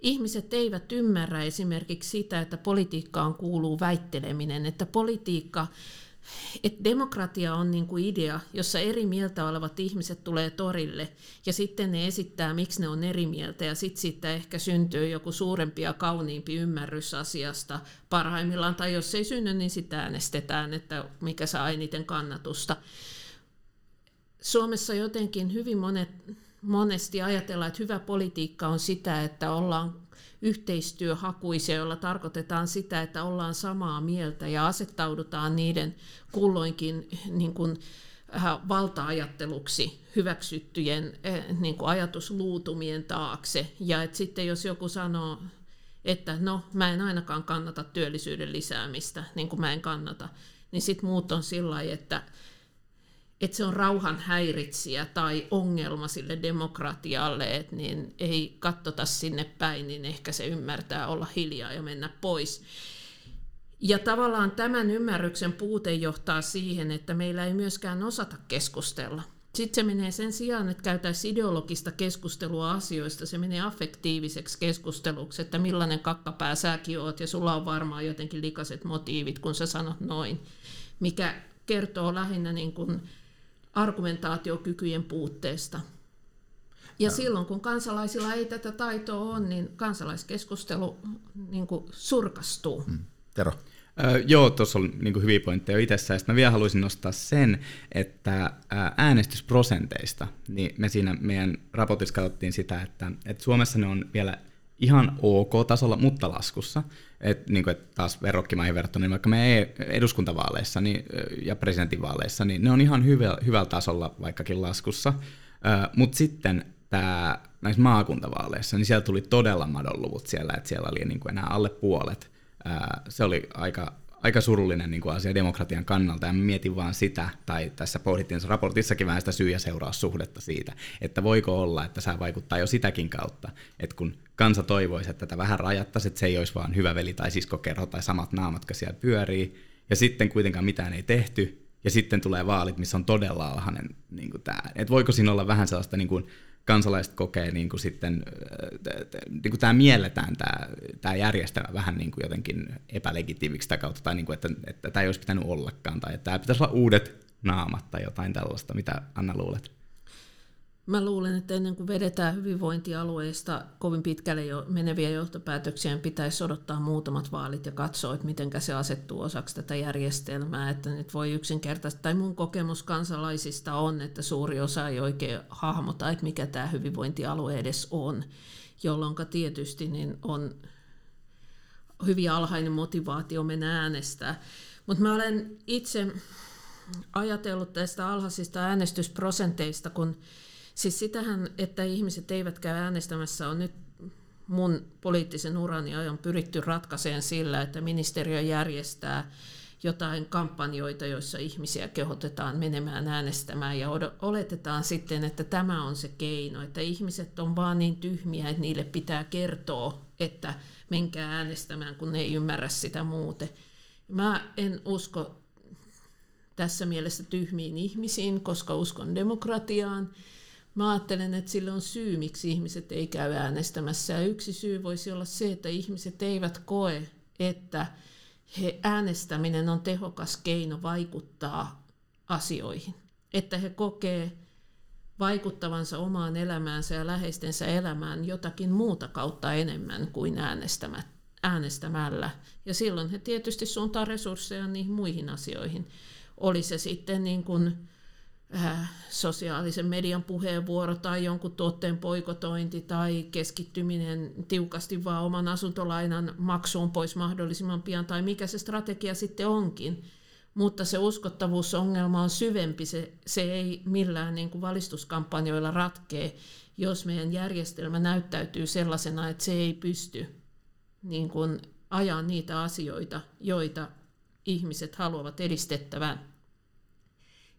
ihmiset eivät ymmärrä esimerkiksi sitä, että politiikkaan kuuluu väitteleminen, että politiikka että demokratia on niin kuin idea, jossa eri mieltä olevat ihmiset tulee torille. Ja sitten ne esittää, miksi ne on eri mieltä. Ja sitten siitä ehkä syntyy joku suurempi ja kauniimpi ymmärrys asiasta parhaimmillaan, tai jos ei synny, niin sitten äänestetään, että mikä saa eniten kannatusta. Suomessa jotenkin hyvin monet, monesti ajatellaan, että hyvä politiikka on sitä, että ollaan yhteistyöhakuisia, joilla tarkoitetaan sitä, että ollaan samaa mieltä ja asettaudutaan niiden kulloinkin niin kuin, valta-ajatteluksi hyväksyttyjen niin kuin ajatusluutumien taakse. Ja että sitten jos joku sanoo, että no mä en ainakaan kannata työllisyyden lisäämistä, niin kuin mä en kannata, niin sitten muut on sillä että että se on rauhan häiritsijä tai ongelma sille demokratialle, että niin ei katsota sinne päin, niin ehkä se ymmärtää olla hiljaa ja mennä pois. Ja tavallaan tämän ymmärryksen puute johtaa siihen, että meillä ei myöskään osata keskustella. Sitten se menee sen sijaan, että käytäisiin ideologista keskustelua asioista, se menee affektiiviseksi keskusteluksi, että millainen kakkapää säkin oot ja sulla on varmaan jotenkin likaset motiivit, kun sä sanot noin, mikä kertoo lähinnä niin kuin argumentaatiokykyjen puutteesta. Ja silloin, kun kansalaisilla ei tätä taitoa ole, niin kansalaiskeskustelu niin kuin surkastuu. Hmm. Tero. Öö, joo, tuossa on niin hyviä pointteja itsessä. Ja mä vielä haluaisin nostaa sen, että äänestysprosenteista, niin me siinä meidän raportissa katsottiin sitä, että, että Suomessa ne on vielä ihan ok-tasolla, mutta laskussa. Et, niin kuin, että taas verrokkimaihin verrattuna, niin vaikka me eduskuntavaaleissa niin, ja presidentinvaaleissa, niin ne on ihan hyvä, hyvällä tasolla vaikkakin laskussa. Mutta sitten tää, näissä maakuntavaaleissa, niin siellä tuli todella madonluvut siellä, että siellä oli niin kuin enää alle puolet. se oli aika aika surullinen niin kuin asia demokratian kannalta, ja mietin vaan sitä, tai tässä pohdittiin raportissakin vähän sitä syy- ja seuraussuhdetta siitä, että voiko olla, että se vaikuttaa jo sitäkin kautta, että kun kansa toivoisi, että tätä vähän rajattaisiin, että se ei olisi vaan hyvä veli tai siskokerho tai samat naamat, jotka siellä pyörii, ja sitten kuitenkaan mitään ei tehty, ja sitten tulee vaalit, missä on todella alhainen niin tämä. Että voiko siinä olla vähän sellaista niin kuin, kansalaiset kokee niin kuin sitten, niin kuin tämä mielletään tämä, tämä järjestelmä vähän niin kuin jotenkin epälegitiiviksi sitä kautta, tai niin kuin, että, että tämä ei olisi pitänyt ollakaan, tai että tämä pitäisi olla uudet naamat tai jotain tällaista. Mitä Anna luulet? Mä luulen, että ennen kuin vedetään hyvinvointialueista kovin pitkälle jo meneviä johtopäätöksiä, niin pitäisi odottaa muutamat vaalit ja katsoa, että miten se asettuu osaksi tätä järjestelmää. Että nyt voi yksinkertaisesti, tai mun kokemus kansalaisista on, että suuri osa ei oikein hahmota, että mikä tämä hyvinvointialue edes on, jolloin tietysti niin on hyvin alhainen motivaatio mennä äänestää. Mutta mä olen itse ajatellut tästä alhaisista äänestysprosenteista, kun Siis sitähän, että ihmiset eivät käy äänestämässä, on nyt mun poliittisen urani ajan pyritty ratkaiseen sillä, että ministeriö järjestää jotain kampanjoita, joissa ihmisiä kehotetaan menemään äänestämään ja oletetaan sitten, että tämä on se keino, että ihmiset on vaan niin tyhmiä, että niille pitää kertoa, että menkää äänestämään, kun ne ei ymmärrä sitä muuten. Mä en usko tässä mielessä tyhmiin ihmisiin, koska uskon demokratiaan Mä ajattelen, että sillä on syy, miksi ihmiset ei käy äänestämässä. Ja yksi syy voisi olla se, että ihmiset eivät koe, että he, äänestäminen on tehokas keino vaikuttaa asioihin. Että he kokee vaikuttavansa omaan elämäänsä ja läheistensä elämään jotakin muuta kautta enemmän kuin äänestämällä. Ja silloin he tietysti suuntaa resursseja niihin muihin asioihin. Oli se sitten niin kuin Äh, sosiaalisen median puheenvuoro tai jonkun tuotteen poikotointi tai keskittyminen tiukasti vaan oman asuntolainan maksuun pois mahdollisimman pian tai mikä se strategia sitten onkin. Mutta se uskottavuusongelma on syvempi, se, se ei millään niin kuin valistuskampanjoilla ratkee, jos meidän järjestelmä näyttäytyy sellaisena, että se ei pysty niin kuin ajaa niitä asioita, joita ihmiset haluavat edistettävän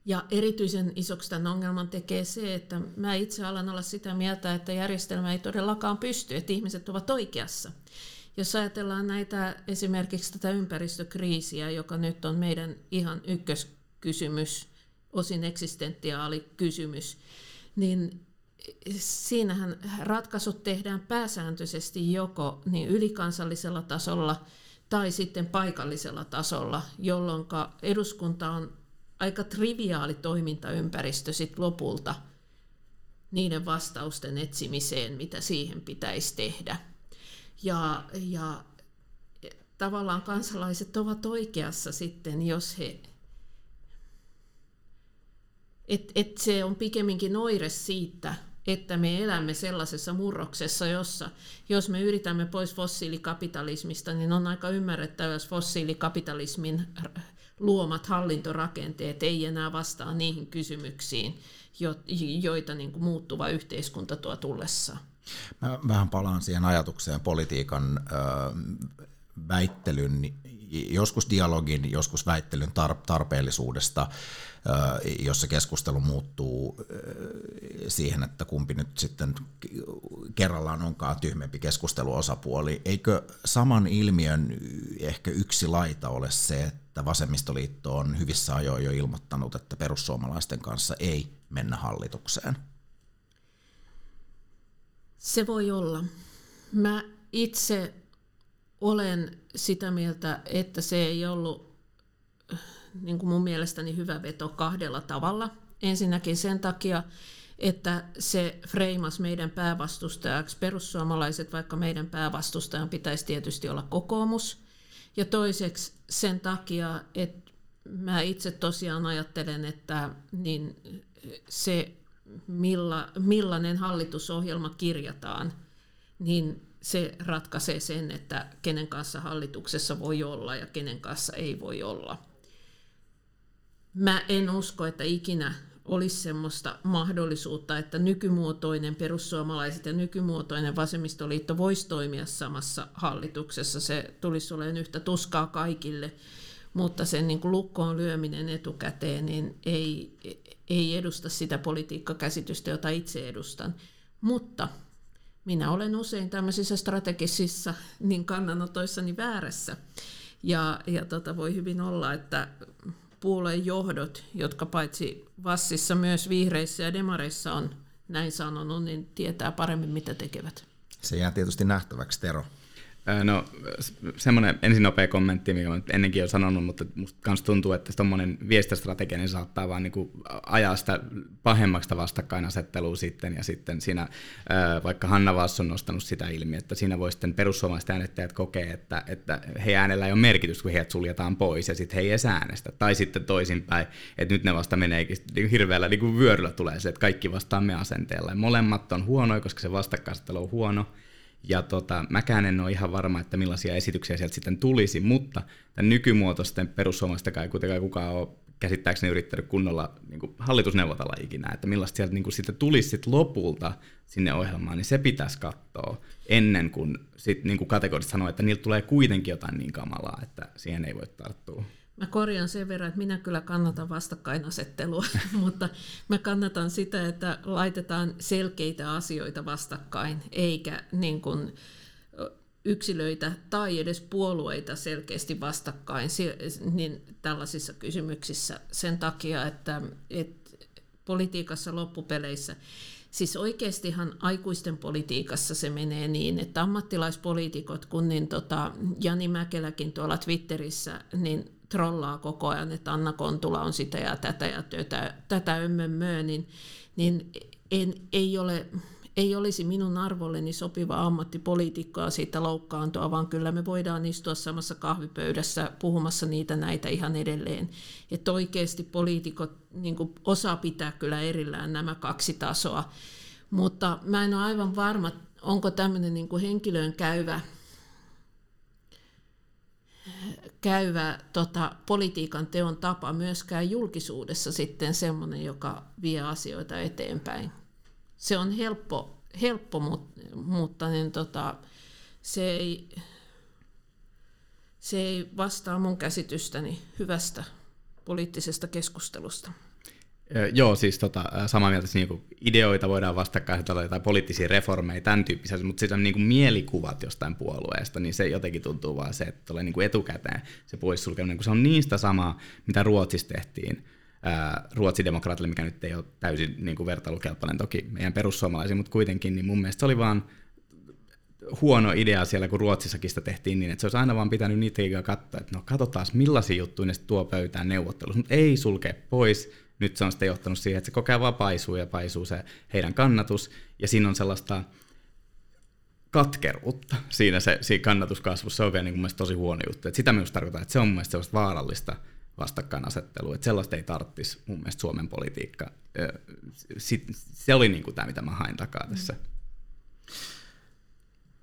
ja erityisen isoksi tämän ongelman tekee se, että mä itse alan olla sitä mieltä, että järjestelmä ei todellakaan pysty, että ihmiset ovat oikeassa. Jos ajatellaan näitä esimerkiksi tätä ympäristökriisiä, joka nyt on meidän ihan ykköskysymys, osin eksistentiaali kysymys, niin siinähän ratkaisut tehdään pääsääntöisesti joko niin ylikansallisella tasolla tai sitten paikallisella tasolla, jolloin eduskunta on aika triviaali toimintaympäristö sit lopulta niiden vastausten etsimiseen, mitä siihen pitäisi tehdä. Ja, ja tavallaan kansalaiset ovat oikeassa sitten, jos he... Et, et se on pikemminkin oire siitä, että me elämme sellaisessa murroksessa, jossa jos me yritämme pois fossiilikapitalismista, niin on aika ymmärrettävä, jos fossiilikapitalismin luomat hallintorakenteet ei enää vastaa niihin kysymyksiin, joita niin kuin muuttuva yhteiskunta tuo tullessaan. Mä vähän palaan siihen ajatukseen politiikan väittelyn, joskus dialogin, joskus väittelyn tarpeellisuudesta, jossa keskustelu muuttuu siihen, että kumpi nyt sitten kerrallaan onkaan tyhmempi keskusteluosapuoli. Eikö saman ilmiön ehkä yksi laita ole se, että vasemmistoliitto on hyvissä ajoin jo ilmoittanut, että perussuomalaisten kanssa ei mennä hallitukseen? Se voi olla. Mä itse olen sitä mieltä, että se ei ollut niin kuin mun mielestäni hyvä veto kahdella tavalla. Ensinnäkin sen takia, että se freimas meidän päävastustajaksi perussuomalaiset, vaikka meidän päävastustajan pitäisi tietysti olla kokoomus. Ja toiseksi sen takia, että mä itse tosiaan ajattelen, että niin se milla, millainen hallitusohjelma kirjataan, niin se ratkaisee sen, että kenen kanssa hallituksessa voi olla ja kenen kanssa ei voi olla. Mä en usko, että ikinä olisi semmoista mahdollisuutta, että nykymuotoinen perussuomalaiset ja nykymuotoinen vasemmistoliitto voisi toimia samassa hallituksessa. Se tulisi olemaan yhtä tuskaa kaikille, mutta sen niin kuin lukkoon lyöminen etukäteen niin ei, ei edusta sitä politiikkakäsitystä, jota itse edustan. Mutta minä olen usein tämmöisissä strategisissa niin kannanotoissani väärässä. Ja, ja tota, voi hyvin olla, että puolueen johdot, jotka paitsi Vassissa myös vihreissä ja demareissa on näin sanonut, niin tietää paremmin, mitä tekevät. Se jää tietysti nähtäväksi, Tero. No semmoinen ensin nopea kommentti, mikä olen ennenkin jo sanonut, mutta musta myös tuntuu, että tuommoinen viestintästrategia niin saattaa vaan niin ajaa sitä pahemmaksi vastakkainasettelua sitten, ja sitten siinä vaikka Hanna Vass on nostanut sitä ilmi, että siinä voi sitten perussuomalaiset äänettäjät kokea, että, että he äänellä ei ole merkitys, kun heidät suljetaan pois, ja sitten he ei edes äänestä. Tai sitten toisinpäin, että nyt ne vasta meneekin niin hirveällä niin kuin vyöryllä tulee se, että kaikki vastaamme asenteella. Ja molemmat on huonoja, koska se vastakkainasettelu on huono, ja tota, mäkään en ole ihan varma, että millaisia esityksiä sieltä sitten tulisi, mutta tämän nykymuotoisten perussuomalaisten ei kuitenkaan kukaan ole käsittääkseni yrittänyt kunnolla niin hallitusneuvotella ikinä, että millaista sieltä niin kuin sitten tulisi sitten lopulta sinne ohjelmaan, niin se pitäisi katsoa ennen kuin, sit, niin kuin kategorisesti sanoa, että niiltä tulee kuitenkin jotain niin kamalaa, että siihen ei voi tarttua. Mä korjaan sen verran, että minä kyllä kannatan vastakkainasettelua, mutta mä kannatan sitä, että laitetaan selkeitä asioita vastakkain, eikä niin kuin yksilöitä tai edes puolueita selkeästi vastakkain niin tällaisissa kysymyksissä sen takia, että, että politiikassa loppupeleissä Siis oikeastihan aikuisten politiikassa se menee niin, että ammattilaispoliitikot, kun niin tota, Jani Mäkeläkin tuolla Twitterissä, niin trollaa koko ajan, että Anna Kontula on sitä ja tätä ja tätä, tätä ömmömmöä, niin, niin en, ei, ole, ei olisi minun arvolleni sopiva ammattipoliitikkoa siitä loukkaantua, vaan kyllä me voidaan istua samassa kahvipöydässä puhumassa niitä näitä ihan edelleen. Että oikeasti poliitikot niin osaa pitää kyllä erillään nämä kaksi tasoa. Mutta mä en ole aivan varma, onko tämmöinen niin henkilöön käyvä käyvä tota, politiikan teon tapa myöskään julkisuudessa sitten semmoinen, joka vie asioita eteenpäin. Se on helppo, helppo mutta niin, tota, se, ei, se ei vastaa mun käsitystäni hyvästä poliittisesta keskustelusta. Joo, siis tota, samaa mieltä, niin ideoita voidaan vastakkain tai poliittisia reformeja, tämän tyyppisiä, mutta sitten niin mielikuvat jostain puolueesta, niin se jotenkin tuntuu vaan se, että tulee niin etukäteen se poissulkeminen, kun se on niistä samaa, mitä Ruotsissa tehtiin Ruotsin demokraatille, mikä nyt ei ole täysin niin kuin vertailukelpoinen toki meidän perussuomalaisiin, mutta kuitenkin, niin mun mielestä se oli vaan huono idea siellä, kun Ruotsissakin sitä tehtiin niin, että se olisi aina vaan pitänyt niitä katsoa, että no katsotaan millaisia juttuja ne tuo pöytään neuvottelussa, mutta ei sulkea pois, nyt se on sitten johtanut siihen, että se kokee vaan paisuu ja paisuu se heidän kannatus, ja siinä on sellaista katkeruutta siinä, se, siinä kannatuskasvussa. Se on vielä niin kuin tosi huono juttu. Et sitä myös tarkoittaa, että se on mun mielestä sellaista vaarallista vastakkainasettelua, että sellaista ei tarvitsisi mun mielestä Suomen politiikka. Se oli niin kuin tämä, mitä mä hain takaa tässä.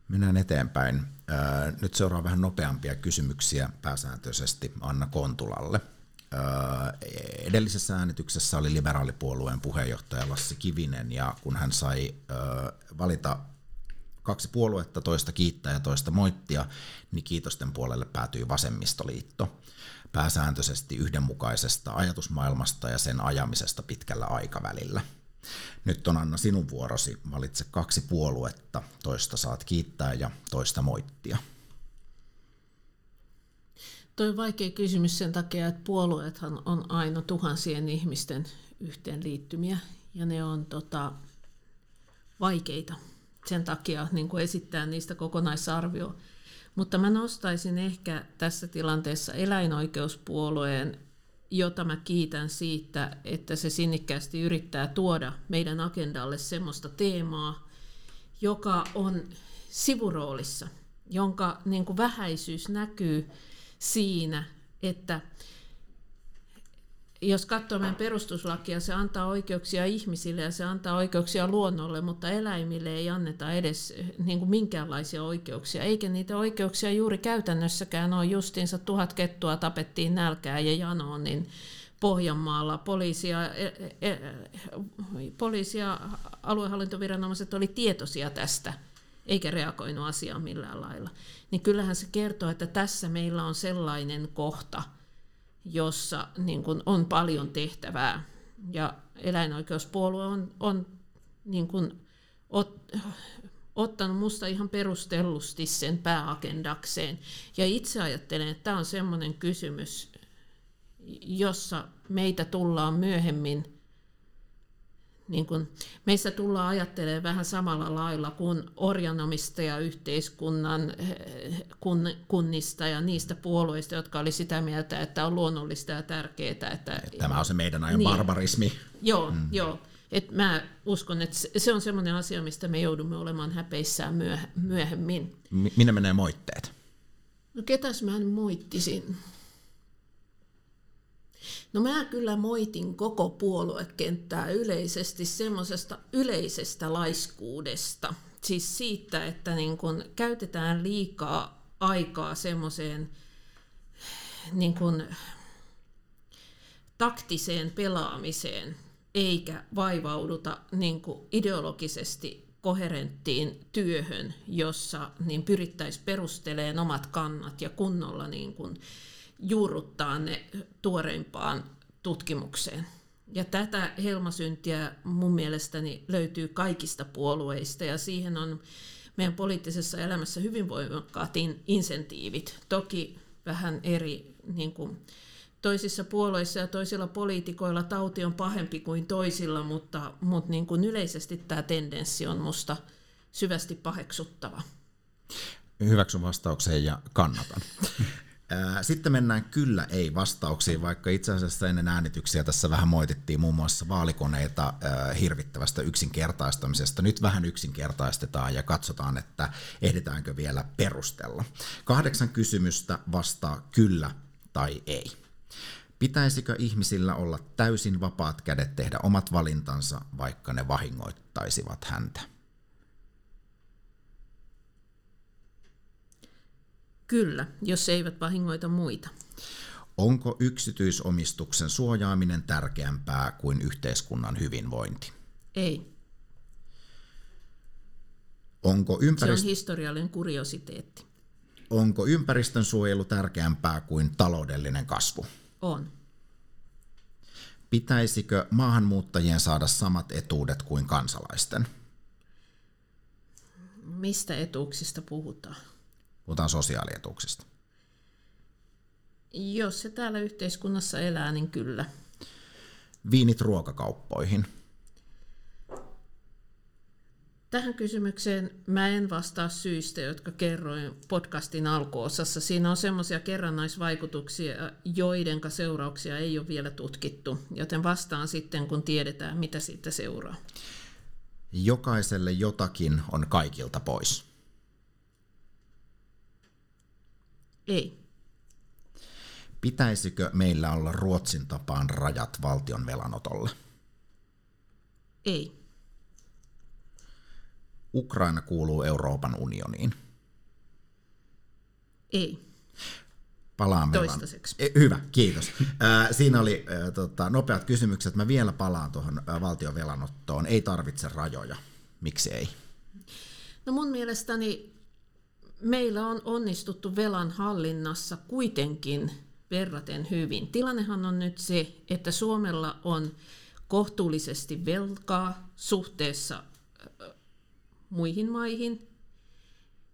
Mennään eteenpäin. Nyt seuraa vähän nopeampia kysymyksiä pääsääntöisesti Anna Kontulalle. Edellisessä äänityksessä oli liberaalipuolueen puheenjohtaja Lassi Kivinen, ja kun hän sai valita kaksi puoluetta, toista kiittää ja toista moittia, niin kiitosten puolelle päätyi vasemmistoliitto pääsääntöisesti yhdenmukaisesta ajatusmaailmasta ja sen ajamisesta pitkällä aikavälillä. Nyt on Anna sinun vuorosi, valitse kaksi puoluetta, toista saat kiittää ja toista moittia. Tuo on vaikea kysymys sen takia, että puolueethan on aina tuhansien ihmisten yhteenliittymiä ja ne on tota, vaikeita sen takia niin kuin esittää niistä kokonaisarvio. Mutta mä nostaisin ehkä tässä tilanteessa eläinoikeuspuolueen, jota mä kiitän siitä, että se sinnikkäästi yrittää tuoda meidän agendalle semmoista teemaa, joka on sivuroolissa, jonka niin kuin vähäisyys näkyy siinä, että jos katsoo meidän perustuslakia, se antaa oikeuksia ihmisille ja se antaa oikeuksia luonnolle, mutta eläimille ei anneta edes niin kuin minkäänlaisia oikeuksia. Eikä niitä oikeuksia juuri käytännössäkään ole. Justiinsa tuhat kettua tapettiin nälkää ja janoon, niin Pohjanmaalla poliisia, e, e, e, poliisia aluehallintoviranomaiset oli tietoisia tästä, eikä reagoinut asiaan millään lailla. Niin kyllähän se kertoo, että tässä meillä on sellainen kohta – jossa niin kuin on paljon tehtävää. Ja eläinoikeuspuolue on, on niin kuin ot, ottanut minusta ihan perustellusti sen pääagendakseen. Ja itse ajattelen, että tämä on sellainen kysymys, jossa meitä tullaan myöhemmin niin kun meistä tullaan ajattelemaan vähän samalla lailla kuin orjanomistaja-yhteiskunnan eh, kun, kunnista ja niistä puolueista, jotka oli sitä mieltä, että on luonnollista ja tärkeää. Että, Tämä on se meidän ajan niin, barbarismi. Joo, mm. joo. Et mä uskon, että se on sellainen asia, mistä me joudumme olemaan häpeissään myöhemmin. Minne menee moitteet? No ketäs mä moittisin? No mä kyllä moitin koko puoluekenttää yleisesti semmoisesta yleisestä laiskuudesta. Siis siitä, että niin kun käytetään liikaa aikaa semmoiseen niin kun taktiseen pelaamiseen, eikä vaivauduta niin ideologisesti koherenttiin työhön, jossa niin pyrittäisiin perustelemaan omat kannat ja kunnolla niin kuin juurruttaa ne tuoreimpaan tutkimukseen. Ja tätä helmasyntiä mun mielestäni löytyy kaikista puolueista ja siihen on meidän poliittisessa elämässä hyvin voimakkaat insentiivit. Toki vähän eri niin kuin, toisissa puolueissa ja toisilla poliitikoilla tauti on pahempi kuin toisilla, mutta, mutta niin kuin yleisesti tämä tendenssi on musta syvästi paheksuttava. Hyväksyn vastaukseen ja kannatan. Sitten mennään kyllä ei vastauksiin, vaikka itse asiassa ennen äänityksiä tässä vähän moitittiin muun muassa vaalikoneita hirvittävästä yksinkertaistamisesta. Nyt vähän yksinkertaistetaan ja katsotaan, että ehditäänkö vielä perustella. Kahdeksan kysymystä vastaa kyllä tai ei. Pitäisikö ihmisillä olla täysin vapaat kädet tehdä omat valintansa, vaikka ne vahingoittaisivat häntä? Kyllä, jos eivät vahingoita muita. Onko yksityisomistuksen suojaaminen tärkeämpää kuin yhteiskunnan hyvinvointi? Ei. Onko ympärist... Se on historiallinen kuriositeetti. Onko ympäristön suojelu tärkeämpää kuin taloudellinen kasvu? On. Pitäisikö maahanmuuttajien saada samat etuudet kuin kansalaisten? Mistä etuuksista puhutaan? Puhutaan sosiaalietuuksista. Jos se täällä yhteiskunnassa elää, niin kyllä. Viinit ruokakauppoihin. Tähän kysymykseen mä en vastaa syistä, jotka kerroin podcastin alkuosassa. Siinä on semmoisia kerrannaisvaikutuksia, joiden seurauksia ei ole vielä tutkittu, joten vastaan sitten, kun tiedetään, mitä siitä seuraa. Jokaiselle jotakin on kaikilta pois. Ei. Pitäisikö meillä olla Ruotsin tapaan rajat valtion velanotolle? Ei. Ukraina kuuluu Euroopan unioniin. Ei. Palaan Toistaiseksi. E, hyvä, kiitos. Siinä oli tota, nopeat kysymykset. Mä vielä palaan tuohon valtion velanottoon. Ei tarvitse rajoja. Miksi ei? No mun mielestäni meillä on onnistuttu velan hallinnassa kuitenkin verraten hyvin. Tilannehan on nyt se, että Suomella on kohtuullisesti velkaa suhteessa muihin maihin.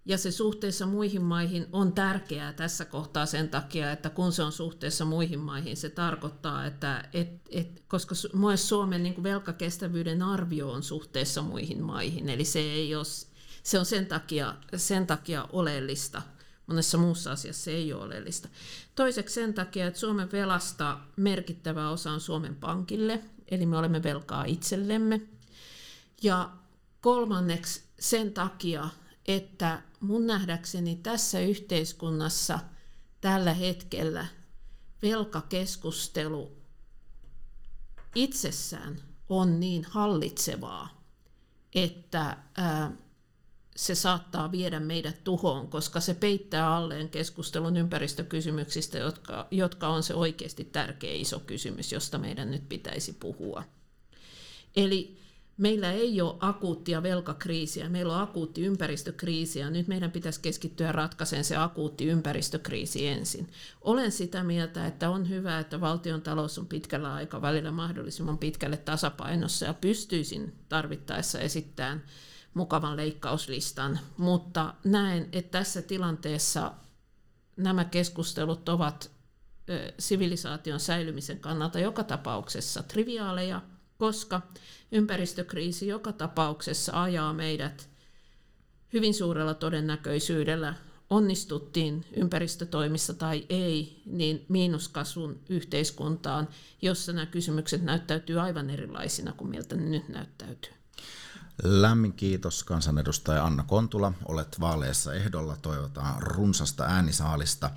Ja se suhteessa muihin maihin on tärkeää tässä kohtaa sen takia, että kun se on suhteessa muihin maihin, se tarkoittaa, että et, et, koska myös Suomen niin velkakestävyyden arvio on suhteessa muihin maihin, eli se, ei ole, se on sen takia, sen takia oleellista. Monessa muussa asiassa se ei ole oleellista. Toiseksi sen takia, että Suomen velasta merkittävä osa on Suomen pankille, eli me olemme velkaa itsellemme. Ja kolmanneksi sen takia, että mun nähdäkseni tässä yhteiskunnassa tällä hetkellä velkakeskustelu itsessään on niin hallitsevaa, että ää, se saattaa viedä meidät tuhoon, koska se peittää alleen keskustelun ympäristökysymyksistä, jotka, jotka on se oikeasti tärkeä iso kysymys, josta meidän nyt pitäisi puhua. Eli meillä ei ole akuuttia velkakriisiä, meillä on akuutti ympäristökriisi ja nyt meidän pitäisi keskittyä ratkaisemaan se akuutti ympäristökriisi ensin. Olen sitä mieltä, että on hyvä, että valtion talous on pitkällä aikavälillä mahdollisimman pitkälle tasapainossa ja pystyisin tarvittaessa esittämään mukavan leikkauslistan, mutta näen, että tässä tilanteessa nämä keskustelut ovat sivilisaation säilymisen kannalta joka tapauksessa triviaaleja, koska ympäristökriisi joka tapauksessa ajaa meidät hyvin suurella todennäköisyydellä onnistuttiin ympäristötoimissa tai ei, niin miinuskasvun yhteiskuntaan, jossa nämä kysymykset näyttäytyy aivan erilaisina kuin miltä ne nyt näyttäytyy. Lämmin kiitos kansanedustaja Anna Kontula. Olet vaaleissa ehdolla. Toivotaan runsasta äänisaalista.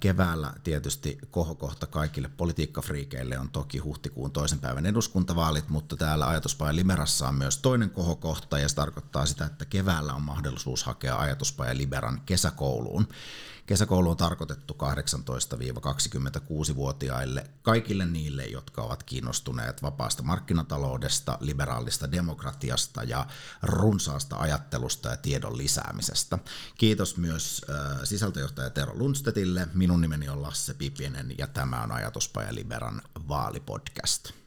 Keväällä tietysti kohokohta kaikille politiikkafriikeille on toki huhtikuun toisen päivän eduskuntavaalit, mutta täällä Ajatuspaja Limerassa on myös toinen kohokohta ja se tarkoittaa sitä, että keväällä on mahdollisuus hakea Ajatuspaja Liberan kesäkouluun. Kesäkoulu on tarkoitettu 18-26-vuotiaille, kaikille niille, jotka ovat kiinnostuneet vapaasta markkinataloudesta, liberaalista demokratiasta ja runsaasta ajattelusta ja tiedon lisäämisestä. Kiitos myös sisältöjohtaja Tero Lundstedille. Minun nimeni on Lasse Pipienen ja tämä on Ajatuspaja Liberan vaalipodcast.